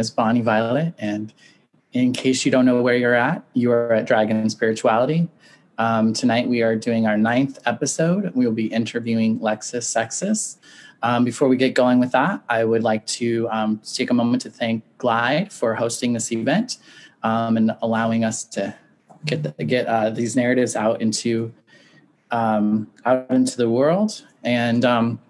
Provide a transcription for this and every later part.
is Bonnie Violet, and in case you don't know where you're at, you are at Drag and Spirituality. Um, tonight we are doing our ninth episode. We will be interviewing Lexus Sextus. Um, before we get going with that, I would like to um, take a moment to thank Glide for hosting this event um, and allowing us to get the, get uh, these narratives out into um, out into the world. And um,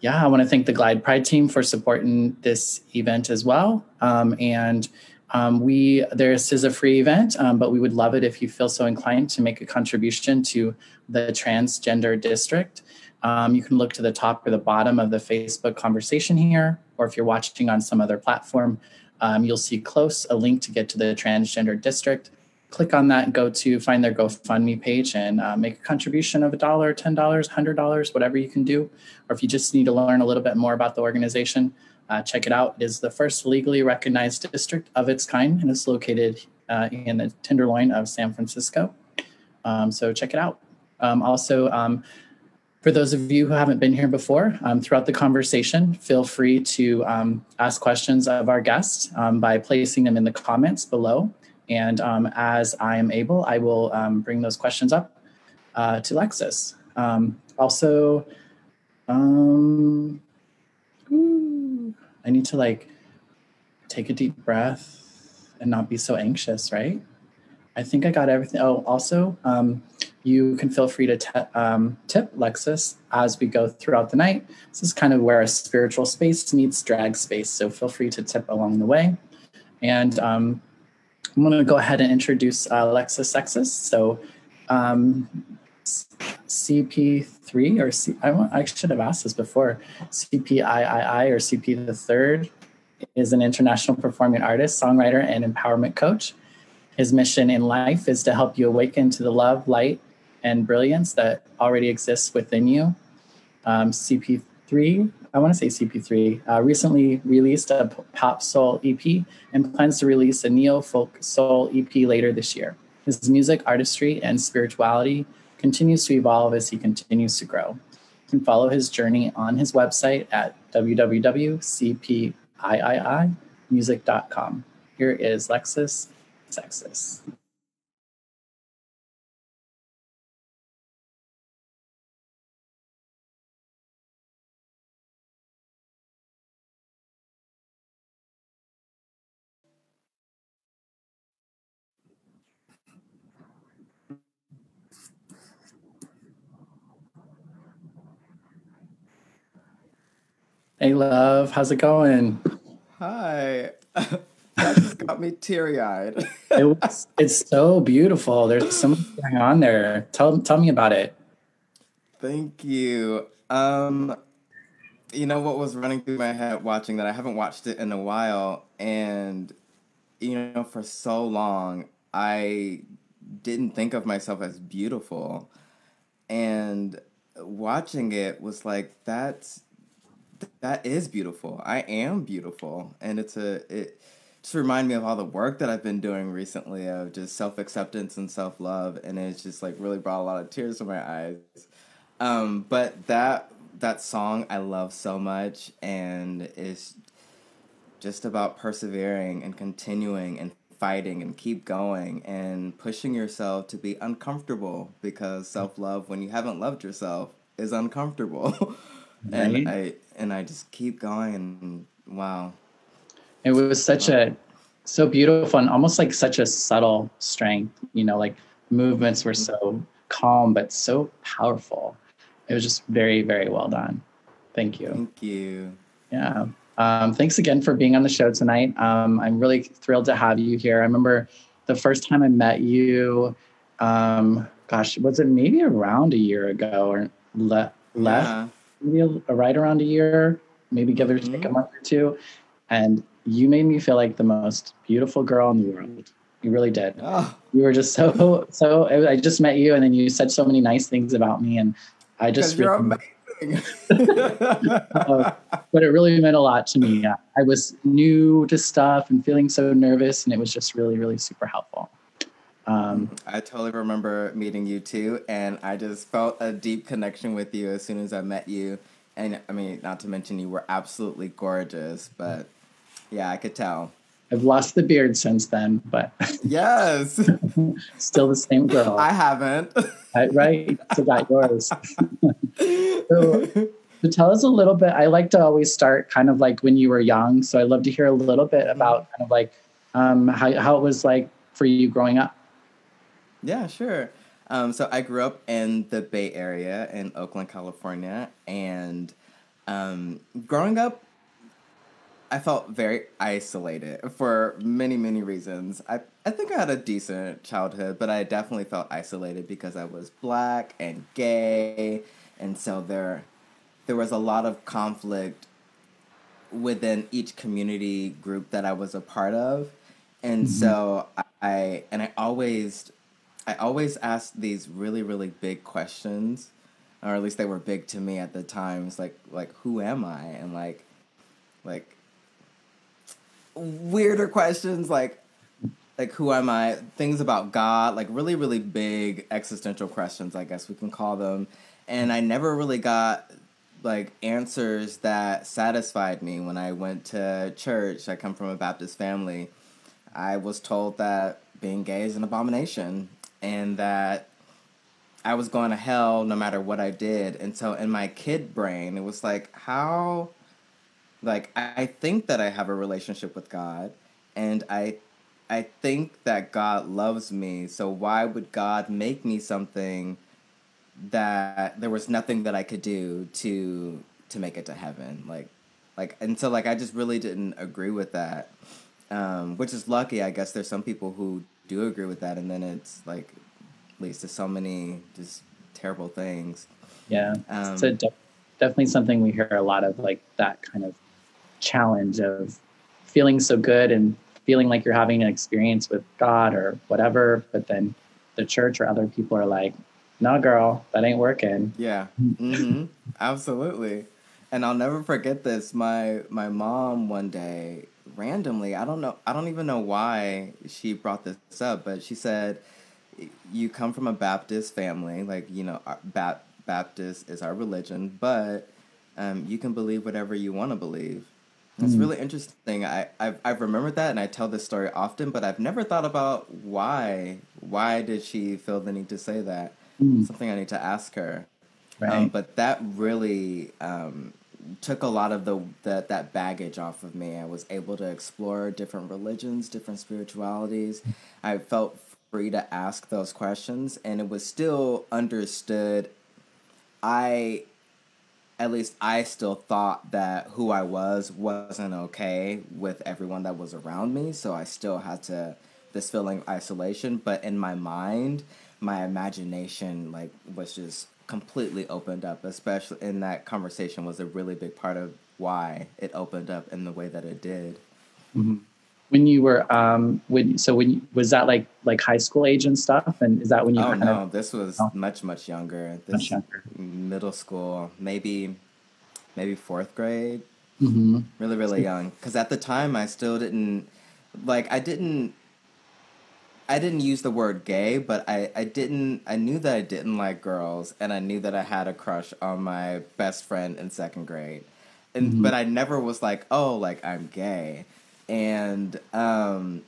yeah, I want to thank the Glide Pride team for supporting this event as well. Um, and um, we this is a free event, um, but we would love it if you feel so inclined to make a contribution to the transgender district. Um, you can look to the top or the bottom of the Facebook conversation here, or if you're watching on some other platform, um, you'll see close a link to get to the transgender district. Click on that and go to find their GoFundMe page and uh, make a contribution of a dollar, ten dollars, hundred dollars, whatever you can do. Or if you just need to learn a little bit more about the organization, uh, check it out. It is the first legally recognized district of its kind, and it's located uh, in the Tenderloin of San Francisco. Um, so check it out. Um, also, um, for those of you who haven't been here before, um, throughout the conversation, feel free to um, ask questions of our guests by placing them in the comments below. And as I am able, I will bring those questions up uh, to Lexus. also, um, I need to like take a deep breath and not be so anxious, right? I think I got everything. Oh, also, um, you can feel free to um, tip Lexus as we go throughout the night. This is kind of where a spiritual space meets drag space, so feel free to tip along the way. And um, I'm going to go ahead and introduce uh, Lexus Sextus. So, um, CP3 or I should have asked this before. CPIII or CP the third is an international performing artist, songwriter, and empowerment coach. His mission in life is to help you awaken to the love, light, and brilliance that already exists within you. Um, CP3, I want to say CP3, uh, recently released a pop soul EP and plans to release a neo folk soul EP later this year. His music, artistry, and spirituality continues to evolve as he continues to grow. You can follow his journey on his website at www.cpiiimusic.com. Here is Lexus Sextus. Hey, love. How's it going? Hi. that just got me teary eyed. it it's so beautiful. There's so much going on there. Tell, tell me about it. Thank you. Um, you know what was running through my head watching that? I haven't watched it in a while. And, you know, for so long, I didn't think of myself as beautiful. And watching it was like, that's that is beautiful. I am beautiful, and it's a it just remind me of all the work that I've been doing recently of just self acceptance and self love, and it's just like really brought a lot of tears to my eyes. Um, but that that song I love so much, and it's just about persevering and continuing and fighting and keep going and pushing yourself to be uncomfortable because self love when you haven't loved yourself is uncomfortable. Right. And I and I just keep going and wow. It was such a so beautiful and almost like such a subtle strength, you know, like movements were so calm but so powerful. It was just very, very well done. Thank you. Thank you. Yeah. Um, thanks again for being on the show tonight. Um, I'm really thrilled to have you here. I remember the first time I met you, um, gosh, was it maybe around a year ago or le-? Yeah maybe right around a year, maybe give or take mm-hmm. a month or two. And you made me feel like the most beautiful girl in the world. You really did. Oh. You were just so so. I just met you, and then you said so many nice things about me, and I just you're amazing. uh, but it really meant a lot to me. I was new to stuff and feeling so nervous, and it was just really, really super helpful. Um, I totally remember meeting you too, and I just felt a deep connection with you as soon as I met you. And I mean, not to mention you were absolutely gorgeous, but Yeah, I could tell. I've lost the beard since then, but yes, still the same girl. I haven't. I, right, so got yours. so, so tell us a little bit. I like to always start kind of like when you were young. So I'd love to hear a little bit about kind of like um, how how it was like for you growing up. Yeah, sure. Um, so I grew up in the Bay Area in Oakland, California, and um, growing up, I felt very isolated for many, many reasons. I, I think I had a decent childhood, but I definitely felt isolated because I was black and gay, and so there, there was a lot of conflict within each community group that I was a part of, and mm-hmm. so I and I always, I always asked these really, really big questions, or at least they were big to me at the time. Like like who am I, and like, like weirder questions like like who am I? Things about God, like really, really big existential questions, I guess we can call them. And I never really got like answers that satisfied me when I went to church. I come from a Baptist family. I was told that being gay is an abomination and that I was going to hell no matter what I did. And so in my kid brain, it was like, how like I think that I have a relationship with God and I I think that God loves me. So why would God make me something that there was nothing that I could do to to make it to heaven? Like like and so like I just really didn't agree with that. Um, which is lucky, I guess there's some people who do agree with that and then it's like leads to so many just terrible things. Yeah. Um, so de- definitely something we hear a lot of like that kind of challenge of feeling so good and feeling like you're having an experience with God or whatever, but then the church or other people are like, "No, girl, that ain't working." Yeah, mm-hmm. absolutely. And I'll never forget this. My my mom one day randomly, I don't know, I don't even know why she brought this up, but she said, "You come from a Baptist family, like you know, ba- Baptist is our religion, but." Um, you can believe whatever you want to believe. It's mm. really interesting. I I've, I've remembered that, and I tell this story often, but I've never thought about why. Why did she feel the need to say that? Mm. Something I need to ask her. Um, right. Um, but that really um, took a lot of the, the that baggage off of me. I was able to explore different religions, different spiritualities. I felt free to ask those questions, and it was still understood. I at least I still thought that who I was wasn't okay with everyone that was around me. So I still had to this feeling of isolation. But in my mind, my imagination like was just completely opened up. Especially in that conversation was a really big part of why it opened up in the way that it did. Mm-hmm. When you were um when so when was that like like high school age and stuff and is that when you oh no of, this was oh. much much younger this much younger. middle school maybe maybe fourth grade mm-hmm. really really young because at the time I still didn't like I didn't I didn't use the word gay, but I, I didn't I knew that I didn't like girls and I knew that I had a crush on my best friend in second grade. And mm-hmm. but I never was like, oh, like I'm gay and um,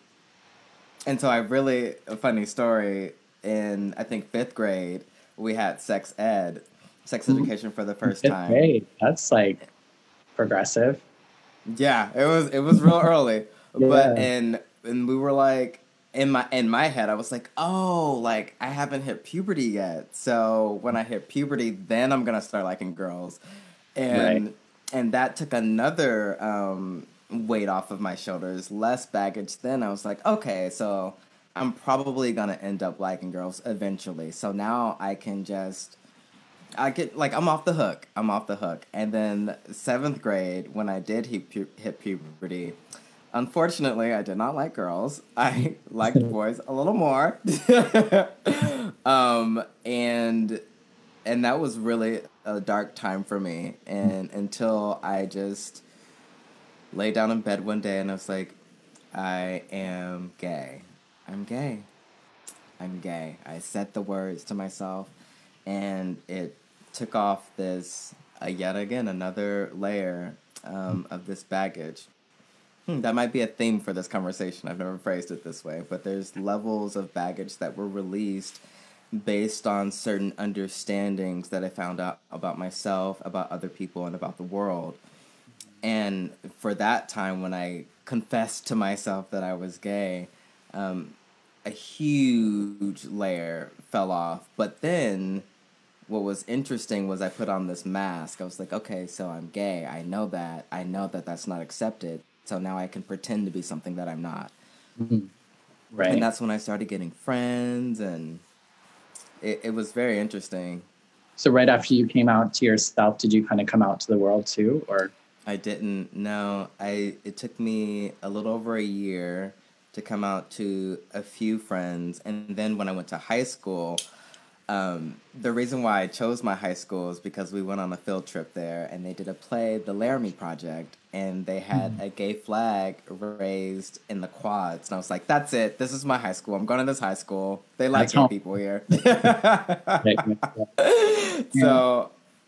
and so I really a funny story. In I think fifth grade, we had sex ed, sex education for the first fifth time. Grade. That's like progressive. Yeah, it was it was real early, yeah. but and and we were like in my in my head I was like, oh, like I haven't hit puberty yet. So when I hit puberty, then I'm gonna start liking girls, and right. and that took another um, weight off of my shoulders, less baggage, then I was like, okay, so I'm probably gonna end up liking girls eventually. So now I can just I get like I'm off the hook. I'm off the hook. And then seventh grade, when I did hit, pu- hit puberty, unfortunately, I did not like girls. I liked boys a little more. um, and and that was really a dark time for me. And until I just lay down in bed one day and I was like, I am gay. I'm gay. I'm gay. I said the words to myself and it took off this, uh, yet again, another layer um, of this baggage. Hmm, that might be a theme for this conversation. I've never phrased it this way, but there's levels of baggage that were released based on certain understandings that I found out about myself, about other people, and about the world. And for that time, when I confessed to myself that I was gay, um, a huge layer fell off. But then what was interesting was I put on this mask. I was like, okay, so I'm gay. I know that. I know that that's not accepted. So now I can pretend to be something that I'm not. Mm-hmm. Right. And that's when I started getting friends, and it, it was very interesting. So, right after you came out to yourself, did you kind of come out to the world too? Or I didn't. No, I. It took me a little over a year to come out to a few friends, and then when I went to high school, um, the reason why I chose my high school is because we went on a field trip there, and they did a play, the Laramie Project, and they had mm. a gay flag raised in the quads, and I was like, "That's it. This is my high school. I'm going to this high school. They like gay people here." so.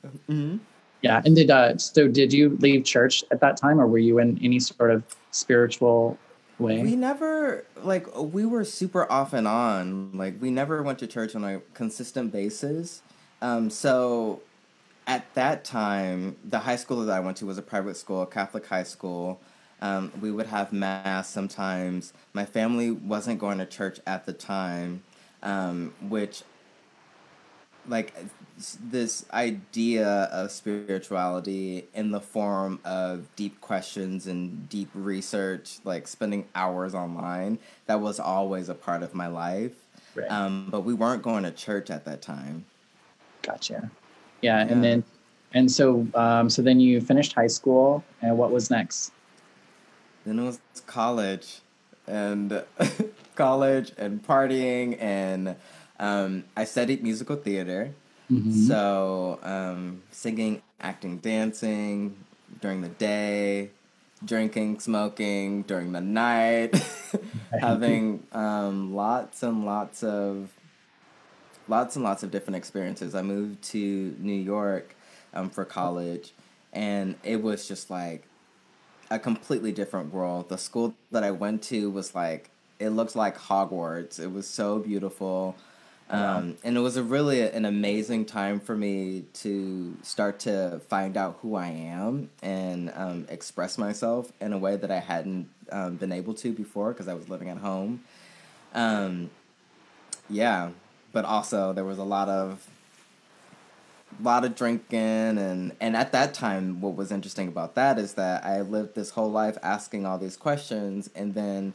Mm-hmm. Yeah, and did uh, so did you leave church at that time, or were you in any sort of spiritual way? We never like we were super off and on. Like we never went to church on a consistent basis. Um, so at that time, the high school that I went to was a private school, a Catholic high school. Um, we would have mass sometimes. My family wasn't going to church at the time, um, which like this idea of spirituality in the form of deep questions and deep research, like spending hours online, that was always a part of my life. Right. Um, but we weren't going to church at that time. Gotcha. Yeah, yeah. and then, and so, um, so then you finished high school, and what was next? Then it was college, and college and partying and um, I studied musical theater. Mm-hmm. So, um, singing, acting, dancing during the day, drinking, smoking during the night, having um, lots and lots of lots and lots of different experiences. I moved to New York um, for college, and it was just like a completely different world. The school that I went to was like it looked like Hogwarts. It was so beautiful. Um, and it was a really an amazing time for me to start to find out who I am and um, express myself in a way that I hadn't um, been able to before because I was living at home. Um, yeah, but also there was a lot of lot of drinking and and at that time what was interesting about that is that I lived this whole life asking all these questions and then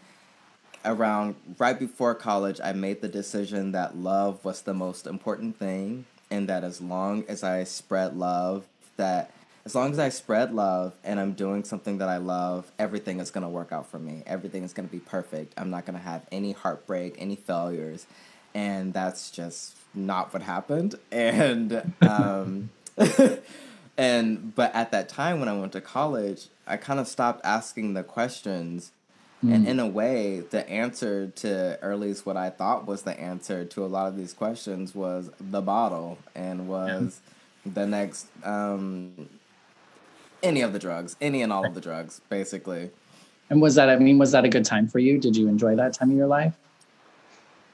around right before college, I made the decision that love was the most important thing, and that as long as I spread love, that as long as I spread love and I'm doing something that I love, everything is gonna work out for me. Everything is gonna be perfect. I'm not gonna have any heartbreak, any failures, and that's just not what happened. And um, and but at that time when I went to college, I kind of stopped asking the questions Mm. And in a way, the answer to, or at least what I thought was the answer to a lot of these questions was the bottle and was yeah. the next, um, any of the drugs, any and all of the drugs, basically. And was that, I mean, was that a good time for you? Did you enjoy that time of your life?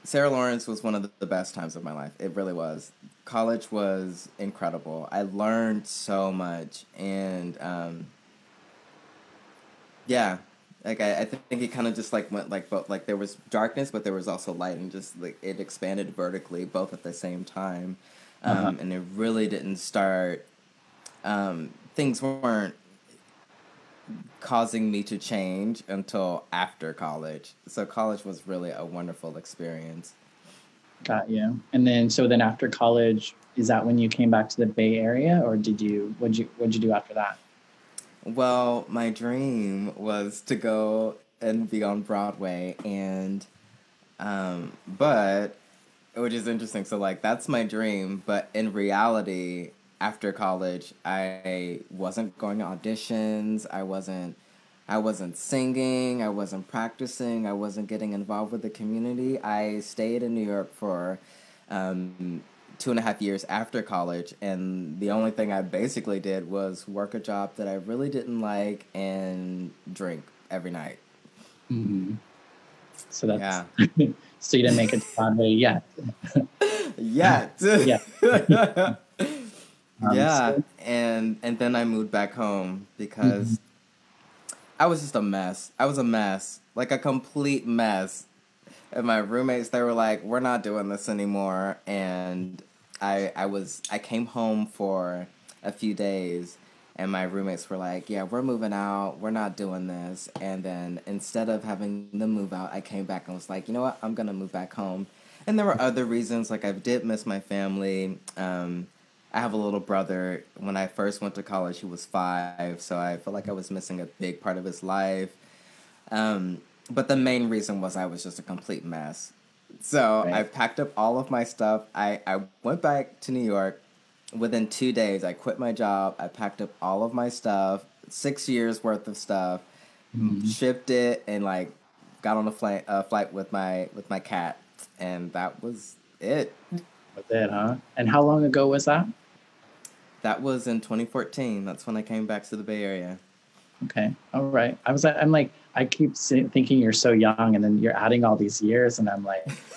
Sarah Lawrence was one of the best times of my life. It really was. College was incredible. I learned so much. And, um, yeah, like I, I think it kind of just like went like both like there was darkness but there was also light and just like it expanded vertically both at the same time. Um, uh-huh. and it really didn't start um, things weren't causing me to change until after college. So college was really a wonderful experience. Got you and then so then after college is that when you came back to the bay area or did you what'd you what'd you do after that well, my dream was to go and be on Broadway, and um, but which is interesting. So like that's my dream, but in reality, after college, I wasn't going to auditions. I wasn't. I wasn't singing. I wasn't practicing. I wasn't getting involved with the community. I stayed in New York for um, two and a half years after college, and the only thing I basically did was work a job that I really didn't like and drink every night. Mm-hmm. So that's yeah. so you didn't make it to Broadway yet. yet. yeah. um, yeah, so- and and then I moved back home because mm-hmm. I was just a mess. I was a mess, like a complete mess. And my roommates, they were like, "We're not doing this anymore." And I, I was, I came home for a few days, and my roommates were like, "Yeah, we're moving out. We're not doing this." And then instead of having them move out, I came back and was like, "You know what? I'm gonna move back home." And there were other reasons, like I did miss my family. Um, I have a little brother. When I first went to college, he was five, so I felt like I was missing a big part of his life. Um, but the main reason was I was just a complete mess. So right. I packed up all of my stuff. I, I went back to New York within two days, I quit my job. I packed up all of my stuff, six years worth of stuff, mm-hmm. shipped it, and like got on a flight uh, flight with my with my cat, and that was it. That's it, huh? And how long ago was that? That was in 2014. That's when I came back to the Bay Area. Okay, all right. I was I'm like I keep thinking you're so young, and then you're adding all these years, and I'm like,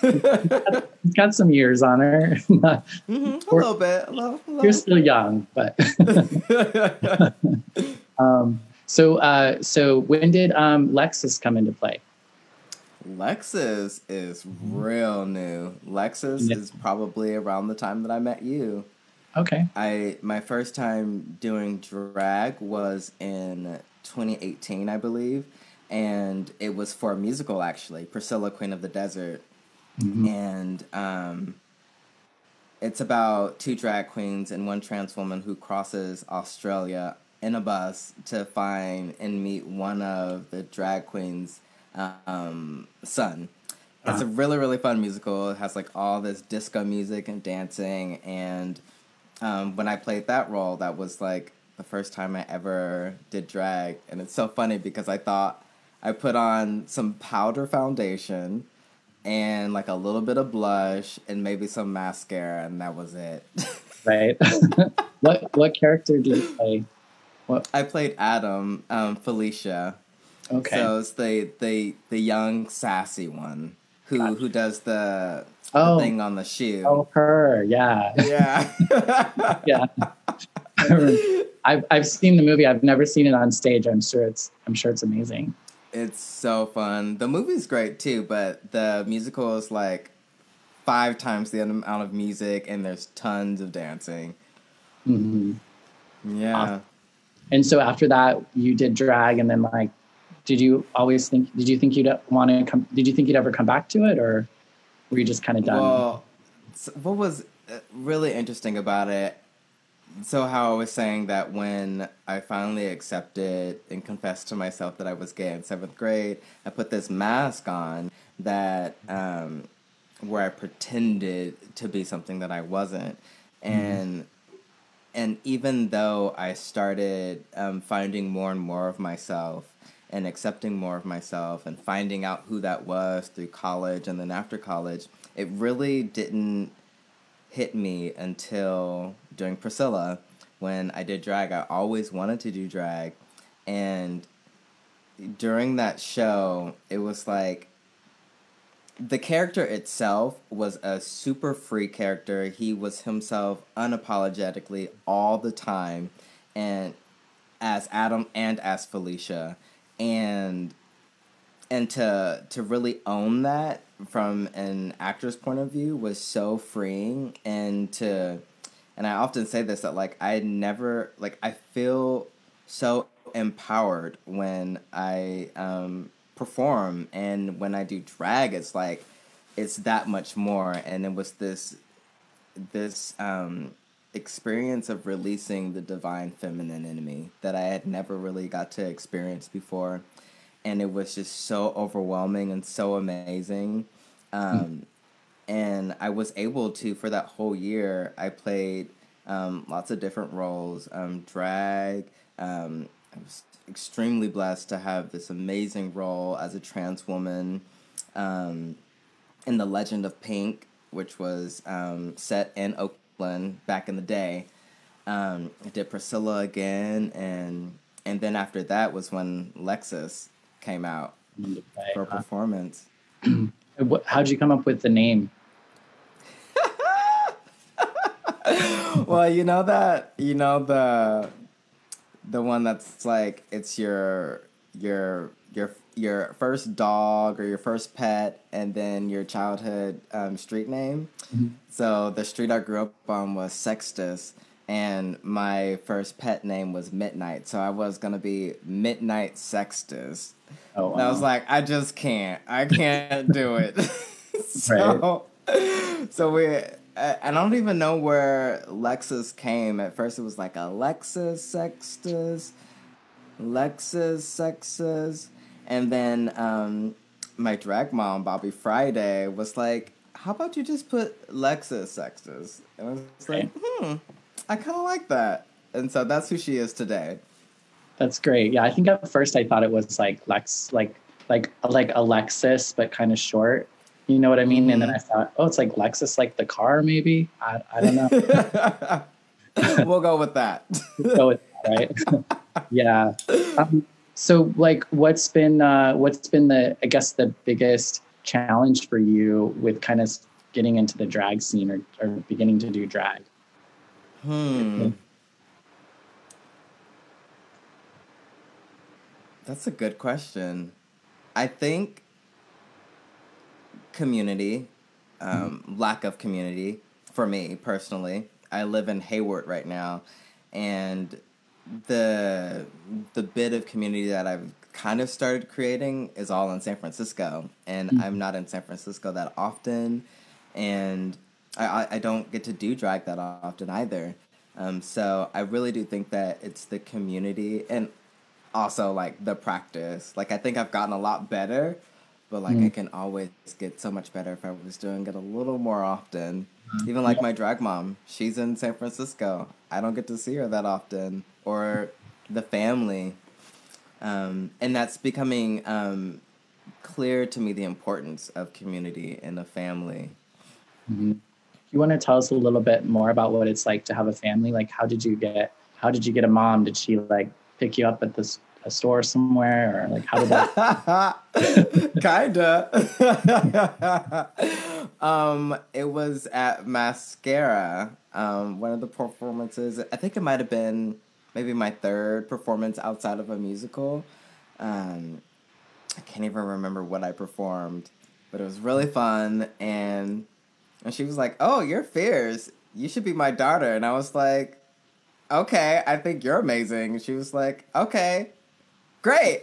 he's got some years on her. mm-hmm, a little bit. A little, a little. You're still young, but. um, so, uh, so when did um, Lexus come into play? Lexus is real new. Lexus is probably around the time that I met you. Okay. I my first time doing drag was in 2018, I believe and it was for a musical actually, Priscilla, Queen of the Desert, mm-hmm. and um, it's about two drag queens and one trans woman who crosses Australia in a bus to find and meet one of the drag queens' um, son. Uh-huh. It's a uh-huh. really really fun musical. It has like all this disco music and dancing, and um, when I played that role, that was like the first time I ever did drag, and it's so funny because I thought I put on some powder foundation and like a little bit of blush and maybe some mascara, and that was it. right. what what character did you play? What I played Adam, um, Felicia. Okay. So it's the the the young sassy one who gotcha. who does the, oh. the thing on the shoe. Oh, her. Yeah. Yeah. yeah. I've I've seen the movie. I've never seen it on stage. I'm sure it's I'm sure it's amazing. It's so fun. The movie's great too, but the musical is like five times the amount of music, and there's tons of dancing. Mm-hmm. Yeah. Awesome. And so after that, you did drag, and then like, did you always think? Did you think you'd want to come? Did you think you'd ever come back to it, or were you just kind of done? Well, what was uh, really interesting about it so how I was saying that when I finally accepted and confessed to myself that I was gay in seventh grade, I put this mask on that um, where I pretended to be something that I wasn't, mm-hmm. and mm-hmm. and even though I started um, finding more and more of myself and accepting more of myself and finding out who that was through college and then after college, it really didn't hit me until during Priscilla when I did drag. I always wanted to do drag. And during that show, it was like the character itself was a super free character. He was himself unapologetically all the time and as Adam and as Felicia. And and to to really own that from an actor's point of view was so freeing and to and I often say this that like I never like I feel so empowered when I um, perform and when I do drag it's like it's that much more and it was this this um, experience of releasing the divine feminine in me that I had never really got to experience before and it was just so overwhelming and so amazing. Um. And I was able to, for that whole year, I played um, lots of different roles, um, drag. Um, I was extremely blessed to have this amazing role as a trans woman um, in The Legend of Pink, which was um, set in Oakland back in the day. Um, I did Priscilla again, and and then after that was when Lexus came out Play, for a performance. How'd you come up with the name? Well, you know that you know the the one that's like it's your your your your first dog or your first pet, and then your childhood um, street name. Mhm. So the street I grew up on was Sextus, and my first pet name was Midnight. So I was gonna be Midnight Sextus. Oh, And I was like, I just can't. I can't do it. so, so we. I I don't even know where Lexus came. At first, it was like Alexis Sextus, Lexus Sextus, and then um, my drag mom, Bobby Friday, was like, "How about you just put Lexus Sextus?" And I was like, "Hmm, I kind of like that." And so that's who she is today. That's great. Yeah, I think at first I thought it was like Lex, like like like Alexis, but kind of short. You know what I mean? And then I thought, oh, it's like Lexus, like the car, maybe. I, I don't know. we'll go with that. Go with that, right? yeah. Um, so, like, what's been uh, what's been the I guess the biggest challenge for you with kind of getting into the drag scene or, or beginning to do drag? Hmm. That's a good question. I think community, um, lack of community for me personally. I live in Hayward right now, and the the bit of community that I've kind of started creating is all in San Francisco, and Mhm. I'm not in San Francisco that often, and I, I, I don't get to do drag that often either. Um, so I really do think that it's the community and also like the practice. Like I think I've gotten a lot better, but like I Mm. can always get so much better if I was doing it a little more often. Even like my drag mom, she's in San Francisco. I don't get to see her that often, or the family, um, and that's becoming um, clear to me the importance of community and a family. Mhm. You want to tell us a little bit more about what it's like to have a family? Like, how did you get? How did you get a mom? Did she like pick you up at this a store somewhere, or like how did that? Kinda. um, it was at Mascara. Um, one of the performances. I think it might have been maybe my third performance outside of a musical. Um, I can't even remember what I performed, but it was really fun. And and she was like, "Oh, you're fierce. You should be my daughter." And I was like, "Okay, I think you're amazing." She was like, "Okay." Great.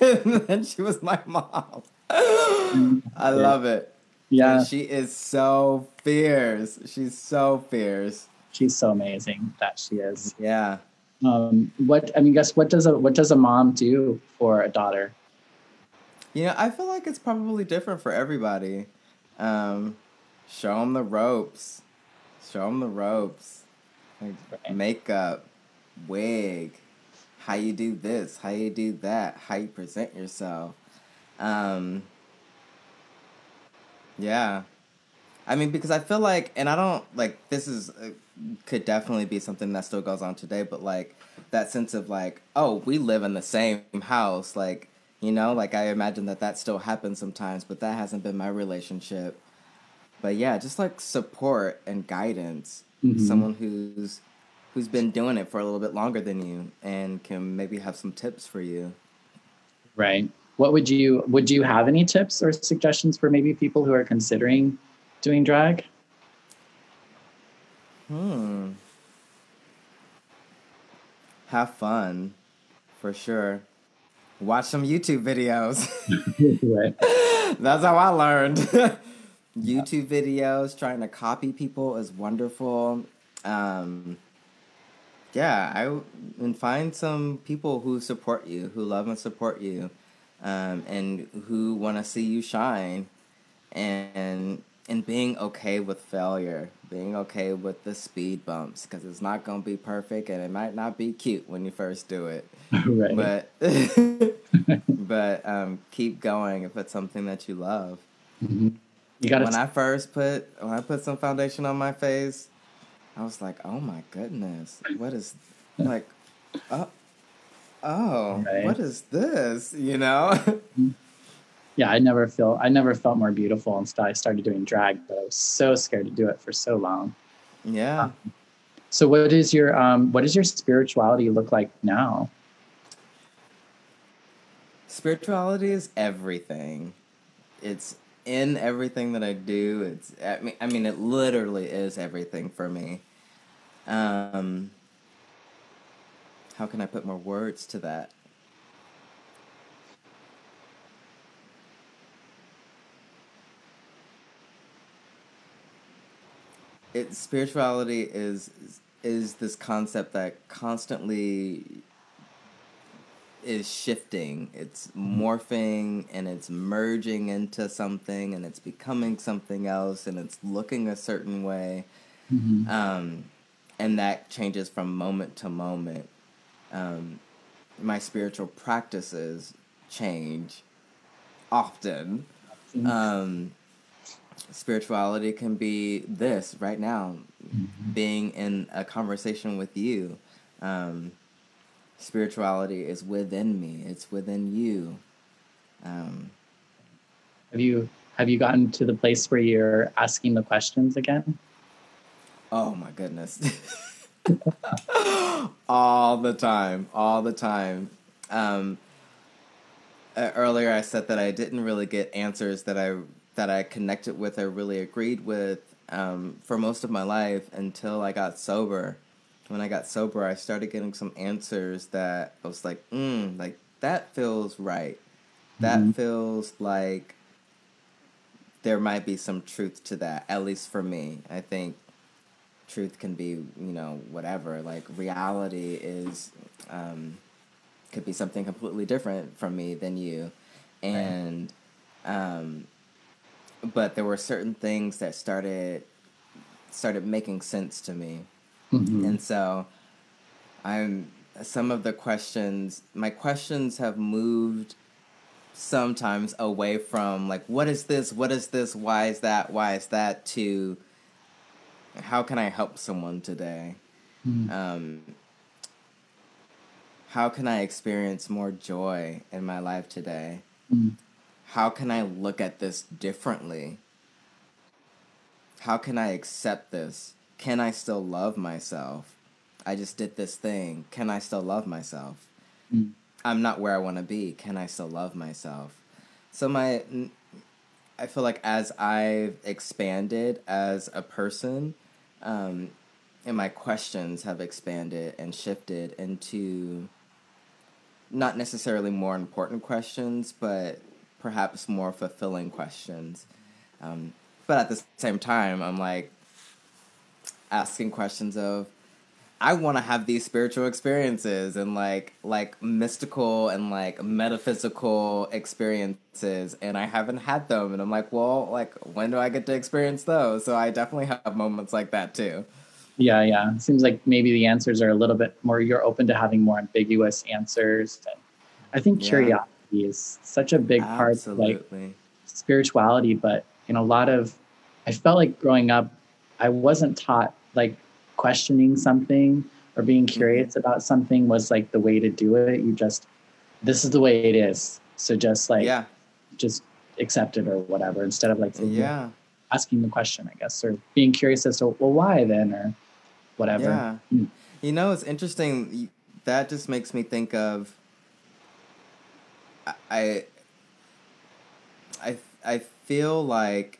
and then she was my mom. I love it. Yeah, And she is so fierce. She's so fierce. she's so amazing that she is. Yeah. Um, what I mean, guess what does a what does a mom do for a daughter? You know, I feel like it's probably different for everybody. Um, show them the ropes. Show them the ropes. Like, Right. Makeup, wig, how you do this, how you do that, how you present yourself. Um, yeah. I mean, because I feel like, and I don't like this is uh, could definitely be something that still goes on today, but like that sense of like, oh, we live in the same house, like you know, like I imagine that that still happens sometimes, but that hasn't been my relationship. But yeah, just like support and guidance, Mhm. someone who's who's been doing it for a little bit longer than you and can maybe have some tips for you. Right. What would you would you have any tips or suggestions for maybe people who are considering doing drag? Hmm. Have fun, for sure. Watch some YouTube videos. right. That's how I learned. YouTube videos, trying to copy people is wonderful. Um, yeah, I and find some people who support you, who love and support you, um, and who want to see you shine, and and being okay with failure, being okay with the speed bumps, because it's not gonna be perfect, and it might not be cute when you first do it right. but but um, keep going if it's something that you love. Mhm. You got When I first put when I put some foundation on my face, I was like, "Oh my goodness, what is like?" Oh, oh, right? what is this? You know? yeah, I never feel I never felt more beautiful until I started doing drag, but I was so scared to do it for so long. Yeah. Um, so what is your um what does your spirituality look like now? Spirituality is everything. It's in everything that I do. It's I mean I mean it literally is everything for me. Um how can I put more words to that? It spirituality is is this concept that constantly is shifting. It's morphing and it's merging into something and it's becoming something else and it's looking a certain way. Mm-hmm. Um, and that changes from moment to moment. Um, my spiritual practices change often. Um, spirituality can be this right now, mm-hmm. being in a conversation with you. Um, spirituality is within me. It's within you. Um, have you have you gotten to the place where you're asking the questions again? Oh my goodness. all the time, all the time. Um, earlier, I said that I didn't really get answers that I that I connected with or really agreed with um, for most of my life until I got sober when I got sober, I started getting some answers that I was like, mm, like that feels right. That mm-hmm. feels like there might be some truth to that, at least for me. I think truth can be, you know, whatever. Like reality is, um, could be something completely different from me than you. And, um, but there were certain things that started started making sense to me Mm-hmm. And so I'm some of the questions my questions have moved sometimes away from like what is this? What is this? Why is that? Why is that? To how can i help someone today? Mm-hmm. um, how can i experience more joy in my life today? Mm-hmm. how can i look at this differently? How can i accept this can I still love myself? I just did this thing. Can I still love myself? Mm. I'm not where I want to be. Can I still love myself? So my I feel like as I've expanded as a person, um, and my questions have expanded and shifted into not necessarily more important questions, but perhaps more fulfilling questions. Um, but at the same time, I'm like, asking questions of I want to have these spiritual experiences and like like mystical and like metaphysical experiences and I haven't had them and I'm like, well, like when do I get to experience those? So I definitely have moments like that too. Yeah, yeah. It seems like maybe the answers are a little bit more you're open to having more ambiguous answers. And I think yeah. curiosity is such a big Absolutely. part of like spirituality, but in a lot of I felt like growing up I wasn't taught like questioning something or being mm-hmm. curious mm-hmm. about something was like the way to do it. You just, this is the way it is. So just like, yeah, just accept it or whatever instead of like, yeah, asking the question, I guess, or being curious as to, well, why then or whatever. Yeah. Mm. You know, it's interesting. That just makes me think of, I, I, I feel like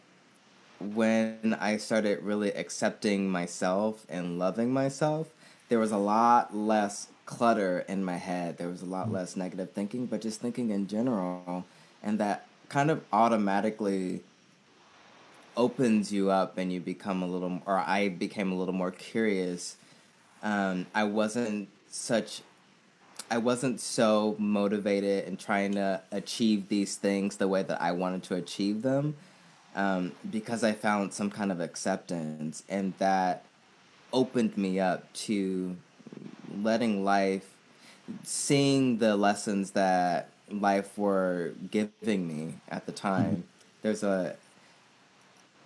when I started really accepting myself and loving myself, there was a lot less clutter in my head. There was a lot less negative thinking, but just thinking in general. And that kind of automatically opens you up and you become a little, or I became a little more curious. Um, I wasn't such I wasn't so motivated in trying to achieve these things the way that I wanted to achieve them um, because I found some kind of acceptance, and that opened me up to letting life, seeing the lessons that life were giving me at the time. Mm-hmm. There's a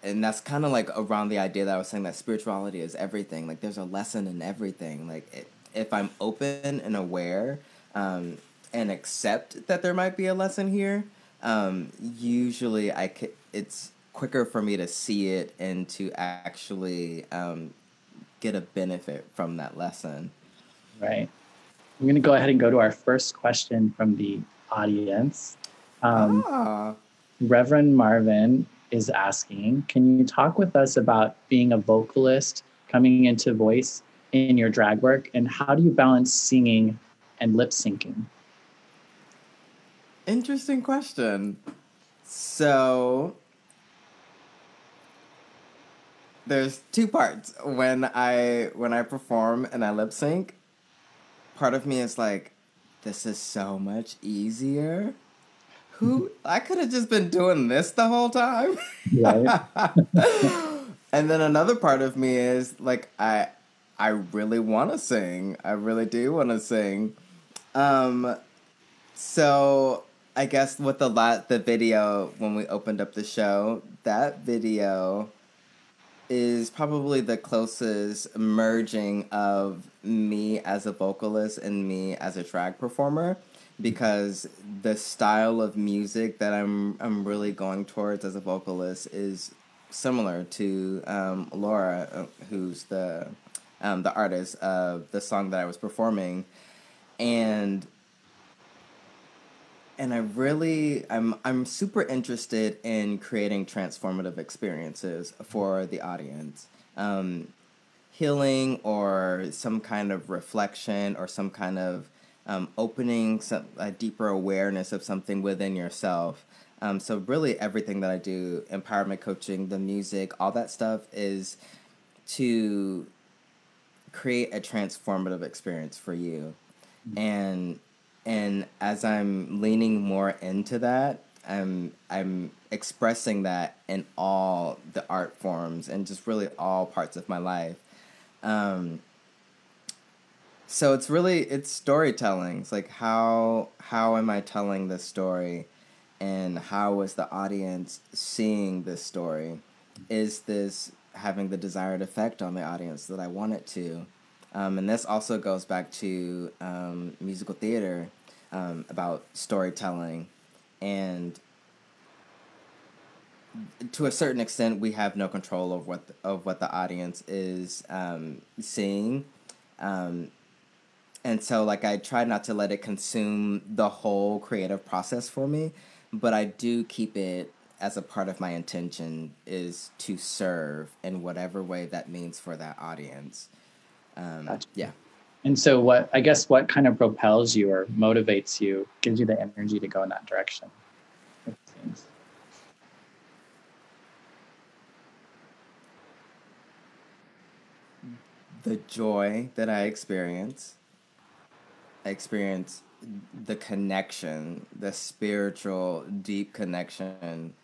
and that's kind of like around the idea that I was saying that spirituality is everything. Like there's a lesson in everything. Like it, if I'm open and aware, um, and accept that there might be a lesson here, um, usually I c- it's quicker for me to see it and to actually um, get a benefit from that lesson. Right. I'm going to go ahead and go to our first question from the audience. Um, ah. Reverend Marvin is asking Can you talk with us about being a vocalist, coming into voice in your drag work, and how do you balance singing and lip syncing? Interesting question. So, there's two parts when I when I perform and I lip sync. Part of me is like, this is so much easier. Who I could have just been doing this the whole time. Right. and then another part of me is like I I really want to sing. I really do want to sing. Um so I guess with the lot the video when we opened up the show, that video is probably the closest merging of me as a vocalist and me as a drag performer because the style of music that I'm I'm really going towards as a vocalist is similar to um, Laura, uh, who's the um, the artist of the song that I was performing, and and I really I'm I'm super interested in creating transformative experiences for the audience. Um, healing or some kind of reflection or some kind of um, opening some a deeper awareness of something within yourself. Um, so really everything that I do, empowerment coaching, the music, all that stuff is to create a transformative experience for you. Mm-hmm. And and as I'm leaning more into that, I'm I'm expressing that in all the art forms and just really all parts of my life. Um, so it's really it's storytelling. It's like how how am I telling this story, and how is the audience seeing this story? Is this having the desired effect on the audience that I want it to? Um, and this also goes back to um, musical theater um, about storytelling. And to a certain extent, we have no control of what the, of what the audience is um, seeing. Um, and so, like, I try not to let it consume the whole creative process for me, but I do keep it as a part of my intention is to serve in whatever way that means for that audience. Um, gotcha. Yeah. And so, what I guess what kind of propels you or motivates you, gives you the energy to go in that direction? The joy that I experience, I experience the connection, the spiritual, deep connection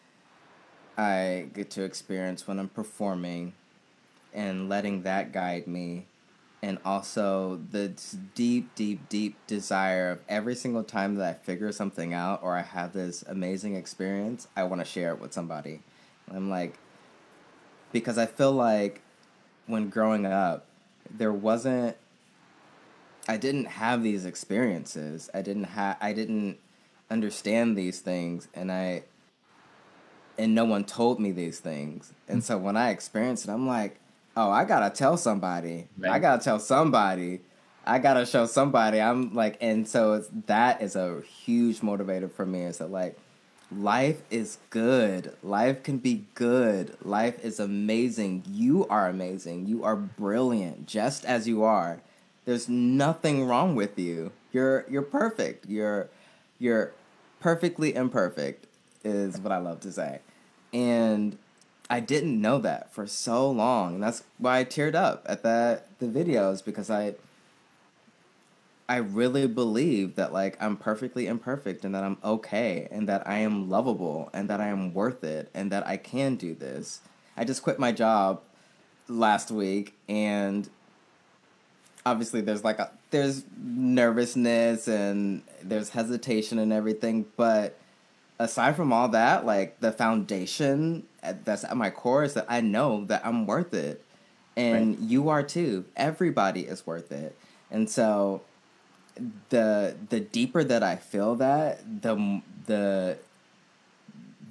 I get to experience when I'm performing and letting that guide me and also the deep, deep, deep desire of every single time that I figure something out or I have this amazing experience, I want to share it with somebody. I'm like, because I feel like when growing up, there wasn't, I didn't have these experiences. I didn't have, I didn't understand these things, and I, and no one told me these things. And mm. so when I experienced it, I'm like, oh, I gotta tell somebody. Right. I gotta tell somebody. I gotta show somebody. I'm like, and so it's, that is a huge motivator for me. Is that like, life is good. Life can be good. Life is amazing. You are amazing. You are brilliant, just as you are. There's nothing wrong with you. You're you're perfect. You're you're perfectly imperfect. Is what I love to say, and I didn't know that for so long. And that's why I teared up at that the videos because I I really believe that like I'm perfectly imperfect and that I'm okay and that I am lovable and that I am worth it and that I can do this. I just quit my job last week and obviously there's like a there's nervousness and there's hesitation and everything, but aside from all that, like the foundation that's at my core is that I know that I'm worth it, and right. you are too. Everybody is worth it, and so the the deeper that I feel that, the the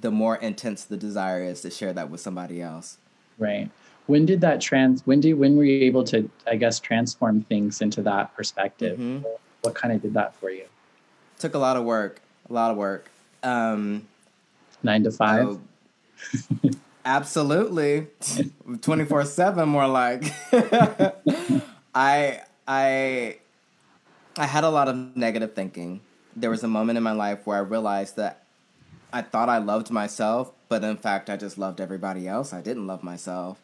the more intense the desire is to share that with somebody else. Right. When did that trans? When did when were you able to, I guess, transform things into that perspective? Mm-hmm. What kind of did that for you? Took a lot of work. A lot of work. Um, Nine to five. Absolutely, twenty four seven. More like. I I I had a lot of negative thinking. There was a moment in my life where I realized that I thought I loved myself, but in fact, I just loved everybody else. I didn't love myself.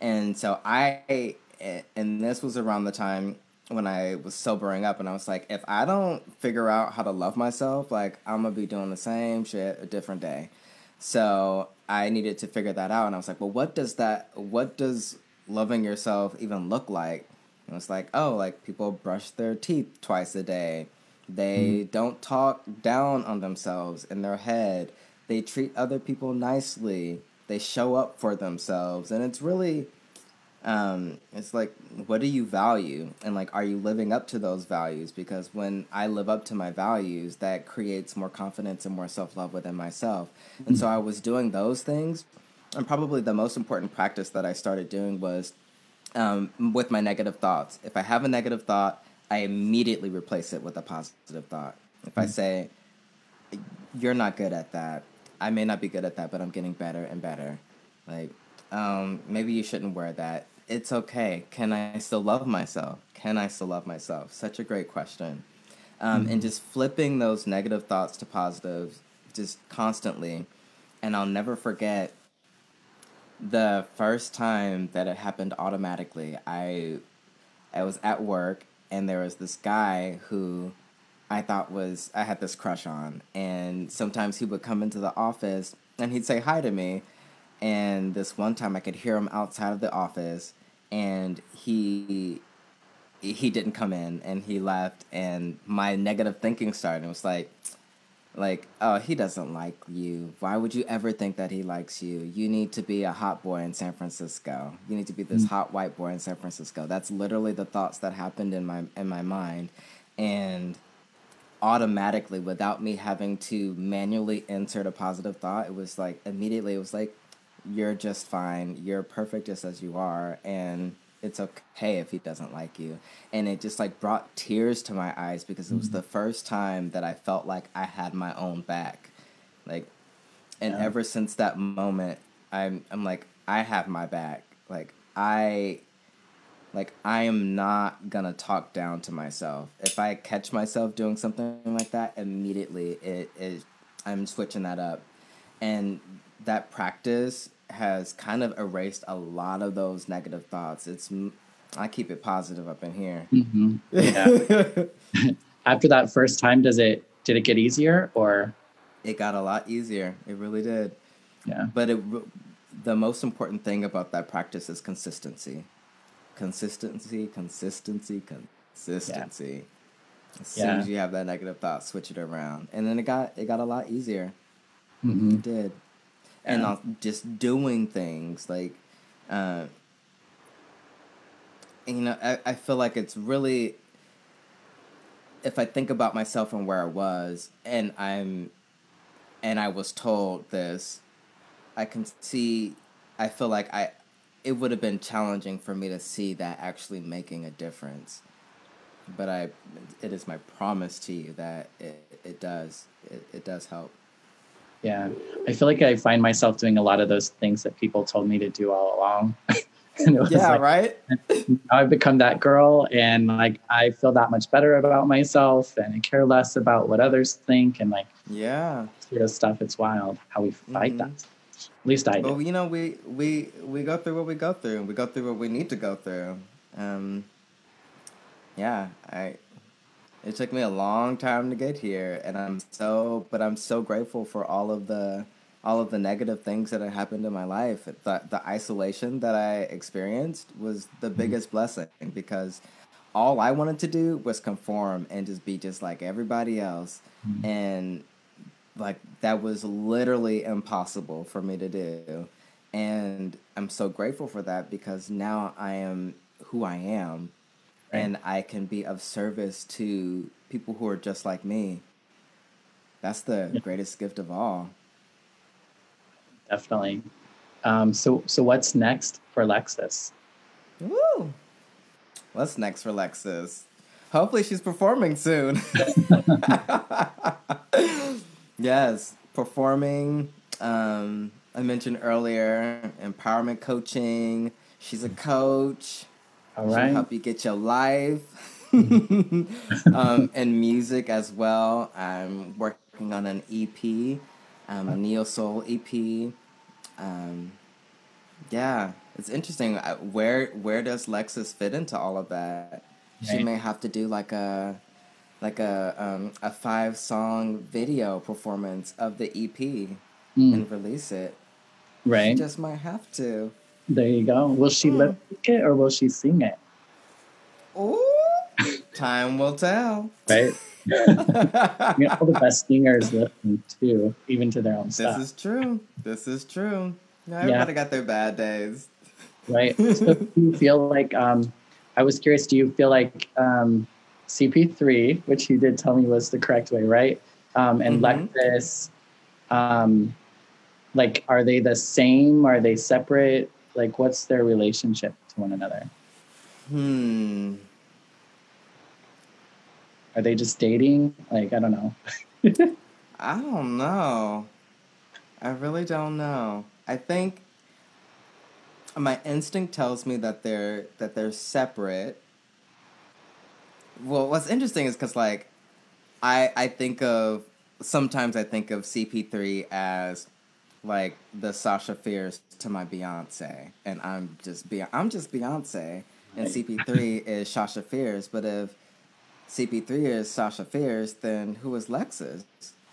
And so I, and this was around the time when I was sobering up, and I was like, if I don't figure out how to love myself, like, I'm gonna be doing the same shit a different day. So I needed to figure that out. And I was like, well, what does that, what does loving yourself even look like? And it's like, oh, like people brush their teeth twice a day. They mm don't talk down on themselves in their head. They treat other people nicely. They show up for themselves. And it's really, um, it's like, what do you value? And like, are you living up to those values? Because when I live up to my values, that creates more confidence and more self love within myself. And so I was doing those things. And probably the most important practice that I started doing was um, with my negative thoughts. If I have a negative thought, I immediately replace it with a positive thought. If mm-hmm. I say, "You're not good at that," I may not be good at that, but I'm getting better and better. Like, um, maybe you shouldn't wear that. It's okay. Can I still love myself? Can I still love myself? Such a great question. Um, mm-hmm. And just flipping those negative thoughts to positive, just constantly. And I'll never forget the first time that it happened automatically, I I was at work and there was this guy who I thought was I had this crush on, and sometimes he would come into the office and he'd say hi to me, and this one time I could hear him outside of the office, and he he didn't come in and he left, and my negative thinking started. It was like like, oh, he doesn't like you. Why would you ever think that he likes you? You need to be a hot boy in San Francisco. You need to be this mm. hot white boy in San Francisco. That's literally the thoughts that happened in my in my mind, and automatically, without me having to manually insert a positive thought, it was like immediately it was like, you're just fine. You're perfect just as you are, and it's okay if he doesn't like you. And it just like brought tears to my eyes because it was mm-hmm. the first time that I felt like I had my own back. Like and yeah. ever since that moment I'm I'm like I have my back. Like I like I am not gonna talk down to myself. If I catch myself doing something like that, immediately it is I'm switching that up. And that practice has kind of erased a lot of those negative thoughts. It's I keep it positive up in here. Mm-hmm. Yeah. After that first time, does it did it get easier or? It got a lot easier. It really did. Yeah. But it the most important thing about that practice is consistency. Consistency, consistency, consistency. Yeah. As soon yeah. as you have that negative thought, switch it around, and then it got it got a lot easier. Mm-hmm. It did and yeah. just doing things like uh, you know I, I feel like it's really if i think about myself and where i was and i'm and i was told this i can see i feel like i it would have been challenging for me to see that actually making a difference but i it is my promise to you that it, it does it, it does help yeah. I feel like I find myself doing a lot of those things that people told me to do all along. yeah, like, right? I've become that girl and like I feel that much better about myself and I care less about what others think and like yeah, sort stuff. It's wild how we fight mm-hmm. that. At least I do. Well, you know, we we we go through what we go through. And we go through what we need to go through. Um, yeah, I it took me a long time to get here, and I'm so, but I'm so grateful for all of the, all of the negative things that have happened in my life. The the isolation that I experienced was the mm-hmm. biggest blessing because all I wanted to do was conform and just be just like everybody else, mm-hmm. and like that was literally impossible for me to do. And I'm so grateful for that because now I am who I am and I can be of service to people who are just like me. That's the Yeah. greatest gift of all. Definitely. Um, so so what's next for Lexus? Woo! What's next for Lexus? Hopefully, she's performing soon. yes, performing. Um, I mentioned earlier empowerment coaching. She's a coach. All She'll help you get your life. um, and music as well. I'm working on an EP, um, a neo soul EP. Um, yeah, it's interesting. Where where does Lexus fit into all of that? She may have to do like a like a um, a five song video performance of the EP Mm, and release it. right. She just might have to. There you go. Will she Mm. lip sync it or will she sing it? Ooh, time will tell. Right. I mean, all the best singers listen too, even to their own stuff. This is true. This is true. Everybody got their bad days. right. So do you feel like um, I was curious. Do you feel like um, CP3, which you did tell me was the correct way, right? Um, and Mhm. Lexus, um, like, are they the same? Are they separate? Like, what's their relationship to one another? Hmm. Are they just dating? Like, I don't know. I don't know. I really don't know. I think my instinct tells me that they're that they're separate. Well, what's interesting is because like I I think of sometimes I think of CP3 as like the Sasha Fierce to my Beyonce, and I'm just Be- I'm just Beyonce, and CP3 is Sasha Fierce. But if CP3 is Sasha Fierce, then who is Lexus?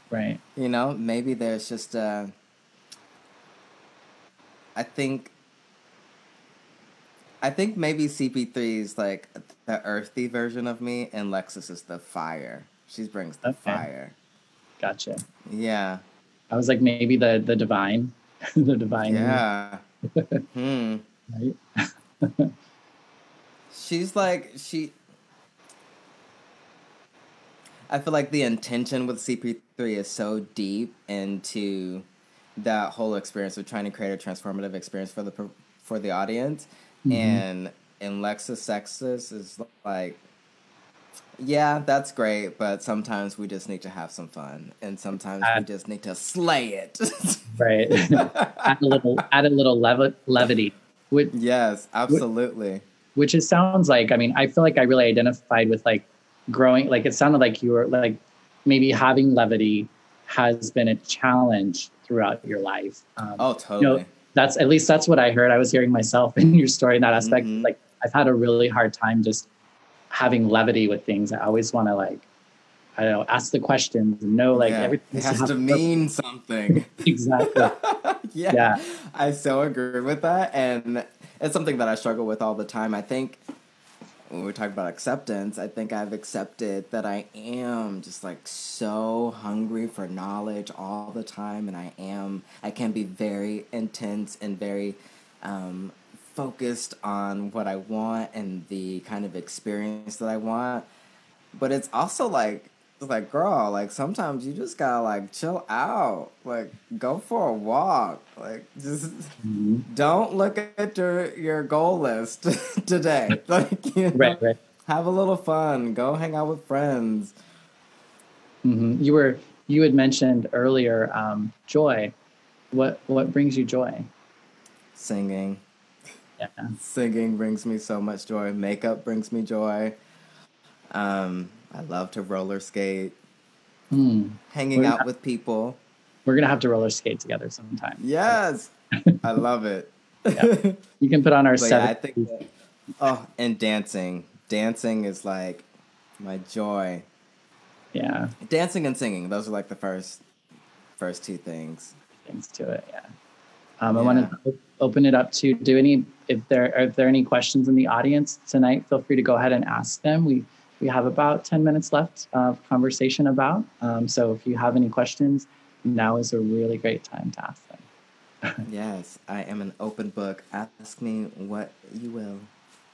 Right. You know, maybe there's just uh I think I think maybe CP3 is like the earthy version of me and Lexus is the fire. She brings the Okay. fire. Gotcha. Yeah. I was like, maybe the the divine, the divine. Yeah. hmm. Right. She's like she I feel like the intention with CP3 is so deep into that whole experience of trying to create a transformative experience for the for the audience, Mhm. and and Lexus Sextus is like, yeah, that's great, but sometimes we just need to have some fun, and sometimes we just need to slay it. Right. add a little, add a little lev- levity. Which, yes, absolutely. which it sounds like. I mean, I feel like I really identified with like growing. Like it sounded like you were like maybe having levity has been a challenge throughout your life. Um, Oh, totally. that's at least that's what I heard. I was hearing myself in your story in that aspect. Mhm. Like I've had a really hard time just having levity with things. I always want to like, I don't know, ask the questions and know like Yeah, everything it has to mean something. exactly. yeah. Yeah. I so agree with that. And it's something that I struggle with all the time. I think when we talk about acceptance, I think I've accepted that I am just like so hungry for knowledge all the time. And I am, I can be very intense and very um, focused on what I want and the kind of experience that I want. But it's also like, it's like, girl, like sometimes you just gotta like chill out, like go for a walk, like just Mhm. don't look at your your goal list today. Like, you know, Right, right. have a little fun, go hang out with friends. hmm You were you had mentioned earlier um, joy. What what brings you joy? Singing, Yeah. singing brings me so much joy. Makeup brings me joy. Um, I love to roller skate, Hmm. hanging out with people. We're gonna have to roller skate together sometime. Yes, I love it. Yeah. You can put on our But yeah. I think that, oh, and dancing. Dancing is like my joy. yeah, Dancing and singing, those are like the first first two things. things to it. Yeah. Um, I want to open it up to do any if there are if there are any questions in the audience tonight. Feel free to go ahead and ask them. We we have about ten minutes left of conversation about. Um, so if you have any questions, now is a really great time to ask them. Yes, I am an open book. Ask me what you will.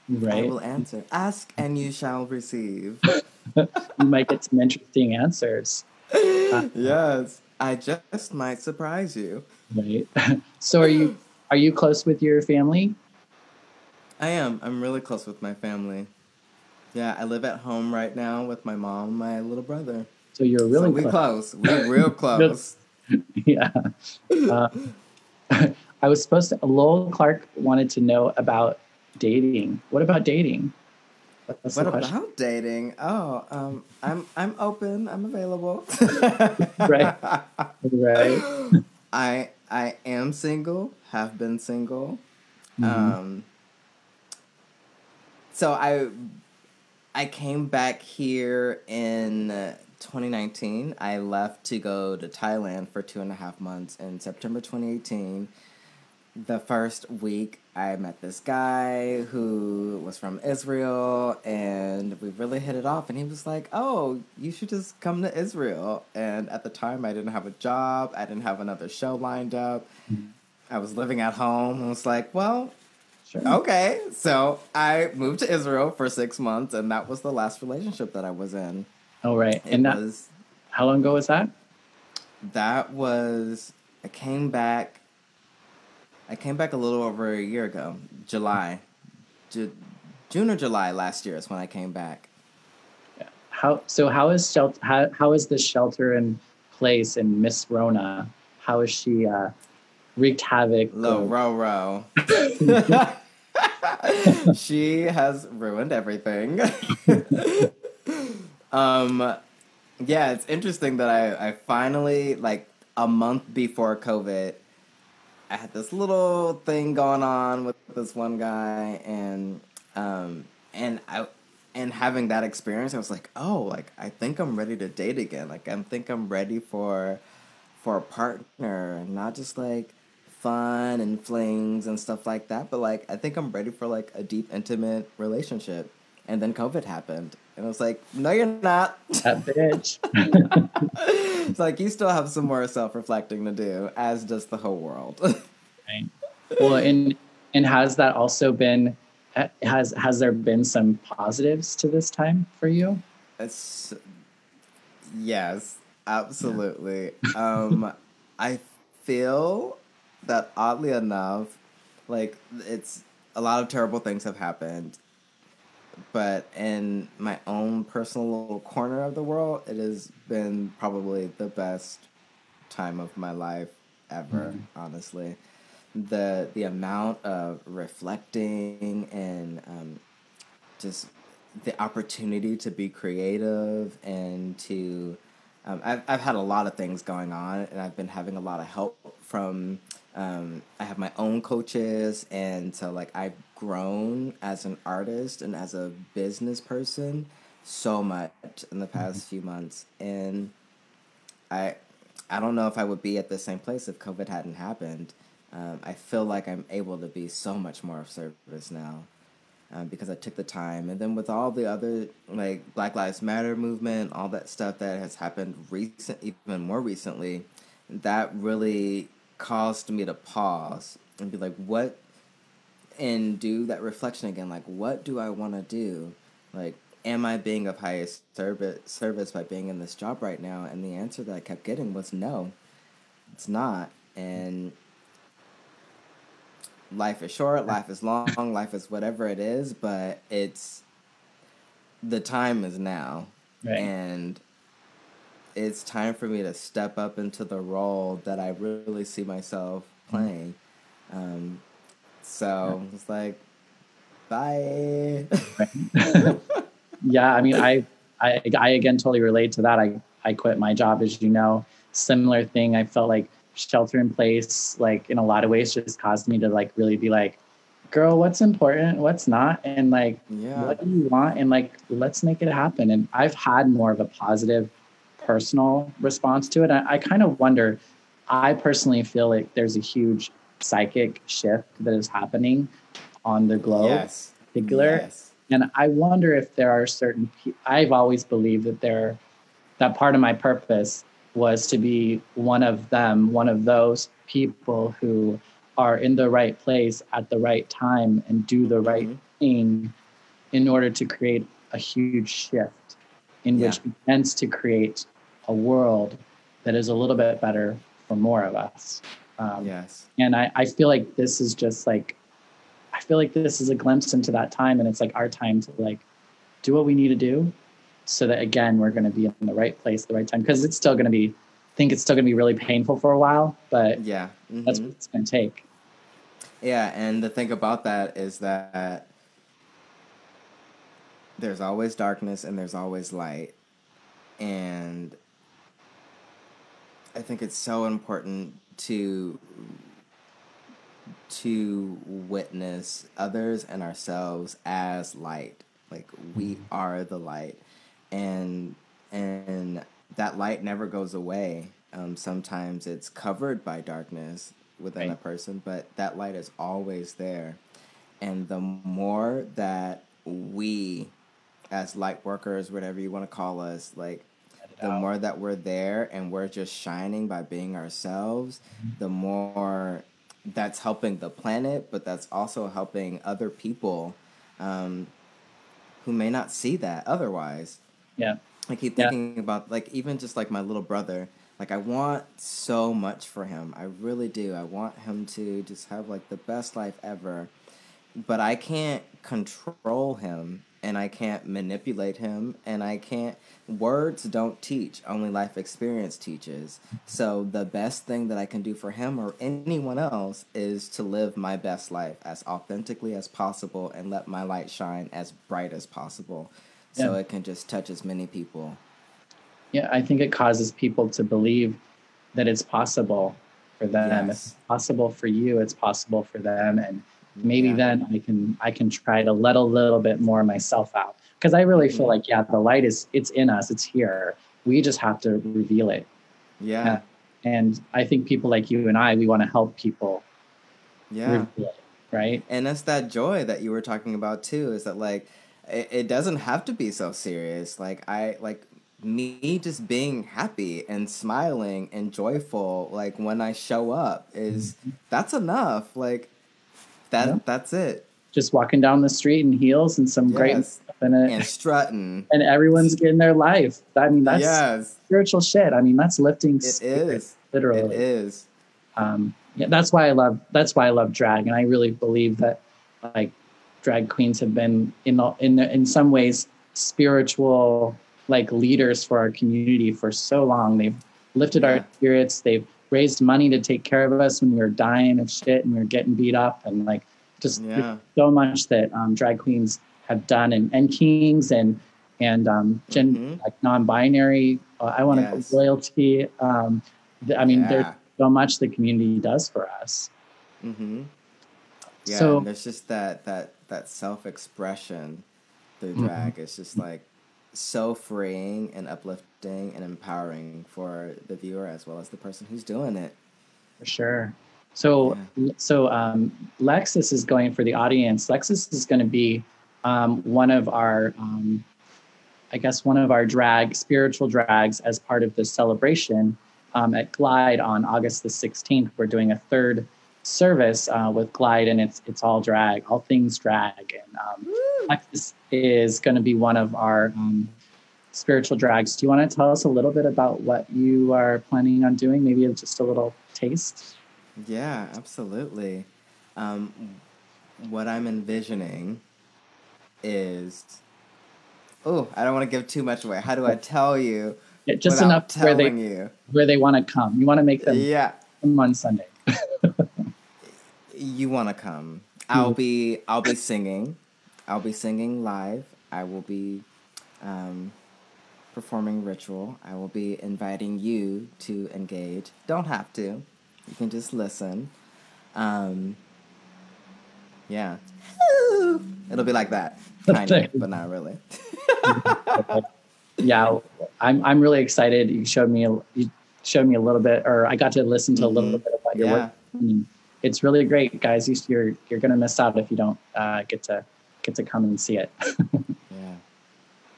Right. I will answer. Ask and you shall receive. you might get some interesting answers. Uh, yes. I just might surprise you. Right. so are you are you close with your family? I am. I'm really close with my family. Yeah, I live at home right now with my mom and my little brother. So you're really so we close. close. We're real close. yeah. Uh, I was supposed to. Lowell Clark wanted to know about dating. What about dating? That's what about dating? Oh, um, I'm I'm open. I'm available. right. Right. I I am single. Have been single. Mm-hmm. Um. So I I came back here in 2019. I left to go to Thailand for two and a half months in September 2018 the first week, I met this guy who was from Israel, and we really hit it off. And he was like, "Oh, you should just come to Israel." And at the time, I didn't have a job. I didn't have another show lined up. Mm-hmm. I was living at home, and was like, "Well, sure. okay." So I moved to Israel for six months, and that was the last relationship that I was in. Oh right, it and that was. How long ago was that? That was. I came back I came back a little over a year ago, July, Ju- June or July last year is when I came back. Yeah. How so? How is shelter? How, how is the shelter in place in Miss Rona? How is she uh, wreaked havoc? Low row row. she has ruined everything. um, yeah, it's interesting that I I finally like a month before COVID I had this little thing going on with this one guy, and um, and I and having that experience, I was like, oh, like I think I'm ready to date again. Like I think I'm ready for for a partner, not just like fun and flings and stuff like that, but like I think I'm ready for like a deep, intimate relationship. And then COVID happened, and I was like, no, you're not. That bitch. it's like you still have some more self reflecting to do, as does the whole world. right. Well, and and has that also been has has there been some positives to this time for you? It's yes, absolutely. Yeah. um, I feel that oddly enough, like it's a lot of terrible things have happened but in my own personal little corner of the world, it has been probably the best time of my life ever, mm-hmm. honestly. The the amount of reflecting and um, just the opportunity to be creative and to um, I've, I've had a lot of things going on and I've been having a lot of help from um, I have my own coaches, and so like I've grown as an artist and as a business person so much in the past mm-hmm. few months, and I I don't know if I would be at the same place if COVID hadn't happened. Um, I feel like I'm able to be so much more of service now. Um, because I took the time. And then with all the other like Black Lives Matter movement, all that stuff that has happened recent, even more recently, that really caused me to pause and be like, what, and do that reflection again. Like, what do I want to do? Like, am I being of highest service service by being in this job right now? And the answer that I kept getting was no, it's not. And life is short, life is long, life is whatever it is, but it's the time is now. Right. And it's time for me to step up into the role that I really see myself playing. Um, so it's like, bye. yeah, I mean, I, I, I again totally relate to that. I, I quit my job, as you know. Similar thing. I felt like shelter in place, like in a lot of ways, just caused me to like really be like, girl, what's important, what's not, and like, yeah. what do you want, and like, let's make it happen. And I've had more of a positive personal response to it. I, I kind of wonder, I personally feel like there's a huge psychic shift that is happening on the globe, yes. in particular. Yes. And I wonder if there are certain. I've always believed that there, that part of my purpose was to be one of them, one of those people who are in the right place at the right time and do the right Mhm. thing in order to create a huge shift in which Yeah. begins to create a world that is a little bit better for more of us. Um, Yes. and I, I feel like this is just like i feel like this is a glimpse into that time and it's like our time to like do what we need to do so that again we're going to be in the right place at the right time because it's still going to be i think it's still going to be really painful for a while but Yeah. that's mhm. what it's going to take Yeah, and the thing about that is that there's always darkness and there's always light. And I think it's so important to to witness others and ourselves as light. Like we are the light. And and that light never goes away. Um, sometimes it's covered by darkness within a person, but that light is always there. And the more that we, as light workers, whatever you want to call us, like the out. more that we're there and we're just shining by being ourselves, the more that's helping the planet, but that's also helping other people um, who may not see that otherwise. yeah I keep Yeah. thinking about like even just like my little brother. Like I want so much for him. I really do. I want him to just have like the best life ever. But I can't control him and I can't manipulate him and I can't words don't teach. Only life experience teaches. So the best thing that I can do for him or anyone else is to live my best life as authentically as possible and let my light shine as bright as possible so Yeah. it can just touch as many people. yeah i think it causes people to believe that it's possible for them Yes. it's possible for you it's possible for them and maybe Yeah. then i can i can try to let a little bit more of myself out because i really feel Mhm. like yeah the light is it's in us it's here we just have to reveal it Yeah. and i think people like you and i we want to help people Yeah. reveal it right And it's that joy that you were talking about too, is that like it, it doesn't have to be so serious. Like I like me just being happy and smiling and joyful like when I show up is that's enough. Like that Yeah. that's it. just walking down the street in heels and some great Yes. makeup and, it, And strutting. and everyone's getting their life i mean that's yes. spiritual shit i mean that's lifting It spirit, is. literally It is. um, yeah, that's why I love that's why I love drag, and I really believe that like drag queens have been in in in some ways spiritual like leaders for our community for so long. They've lifted Yeah. our spirits. They've raised money to take care of us when we were dying of shit and we were getting beat up, and like just Yeah. so much that um, drag queens have done, and and kings and and um, gen Mhm. like non-binary. Uh, I want to Yes. loyalty. Um, th- I mean, there's so much the community does for us. Mm-hmm. Yeah, So- and there's just that that that self expression through Mhm. drag. It's just like so freeing and uplifting and empowering for the viewer as well as the person who's doing it. For sure. So, so um, Lexus is going for the audience. Lexus is going to be um, one of our, um, I guess, one of our drag, spiritual drags as part of the celebration um, at Glide on August the 16th. We're doing a third service uh, with Glide, and it's it's all drag, all things drag. And um, Lexus is going to be one of our um, spiritual drags. Do you want to tell us a little bit about what you are planning on doing? Maybe just a little taste. Yeah, absolutely. Um, what I'm envisioning is. Oh, I don't want to give too much away. How do I tell you? Yeah, just without enough where they you. where they want to come. You want to make them Yeah. come on Sunday. you want to come i'll be i'll be singing. I'll be singing live. I will be um, performing ritual. I will be inviting you to engage. Don't have to. You can just listen. Um, yeah. It'll be like that. Kind of but not really. Yeah, I'm I'm really excited. You showed me a, you showed me a little bit, or I got to listen to a little Mhm. bit about your Yeah. work. It's really great, guys. You, you're you're gonna miss out if you don't uh, get to get to come and see it. yeah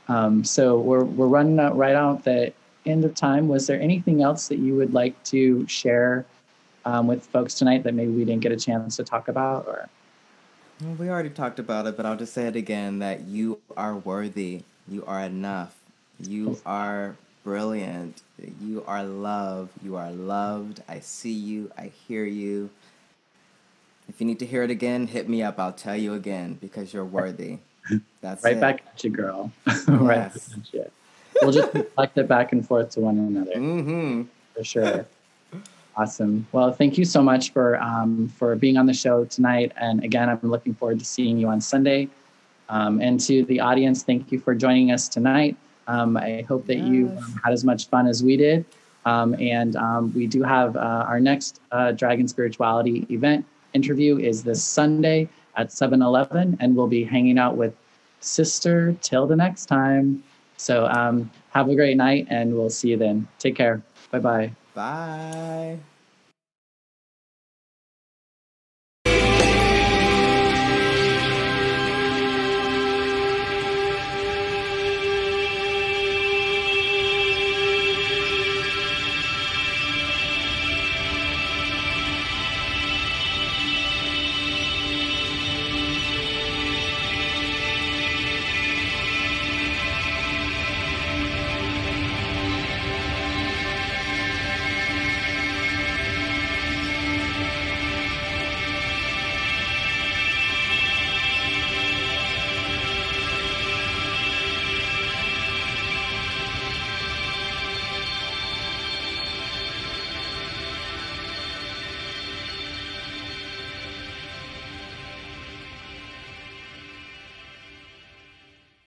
Um, so we're we're running out right out the end of time. Was there anything else that you would like to share um, with folks tonight that maybe we didn't get a chance to talk about? Or well, we already talked about it, but I'll just say it again: that you are worthy. You are enough. You are brilliant. You are love. You are loved. I see you. I hear you. If you need to hear it again, hit me up. I'll tell you again because you're worthy. That's right it. back at you, girl. right Yes. back at you. We'll just reflect it back and forth to one another Mm-hmm. for sure. Awesome. Well, thank you so much for um, for being on the show tonight. And again, I'm looking forward to seeing you on Sunday. Um, and to the audience, thank you for joining us tonight. Um, I hope that you Yes. um, had as much fun as we did. Um, and um, we do have uh, our next uh, Drag and Spirituality event interview is this Sunday at 7-Eleven, and we'll be hanging out with Sister till the next time. So um, have a great night, and we'll see you then. Take care. Bye bye. Bye.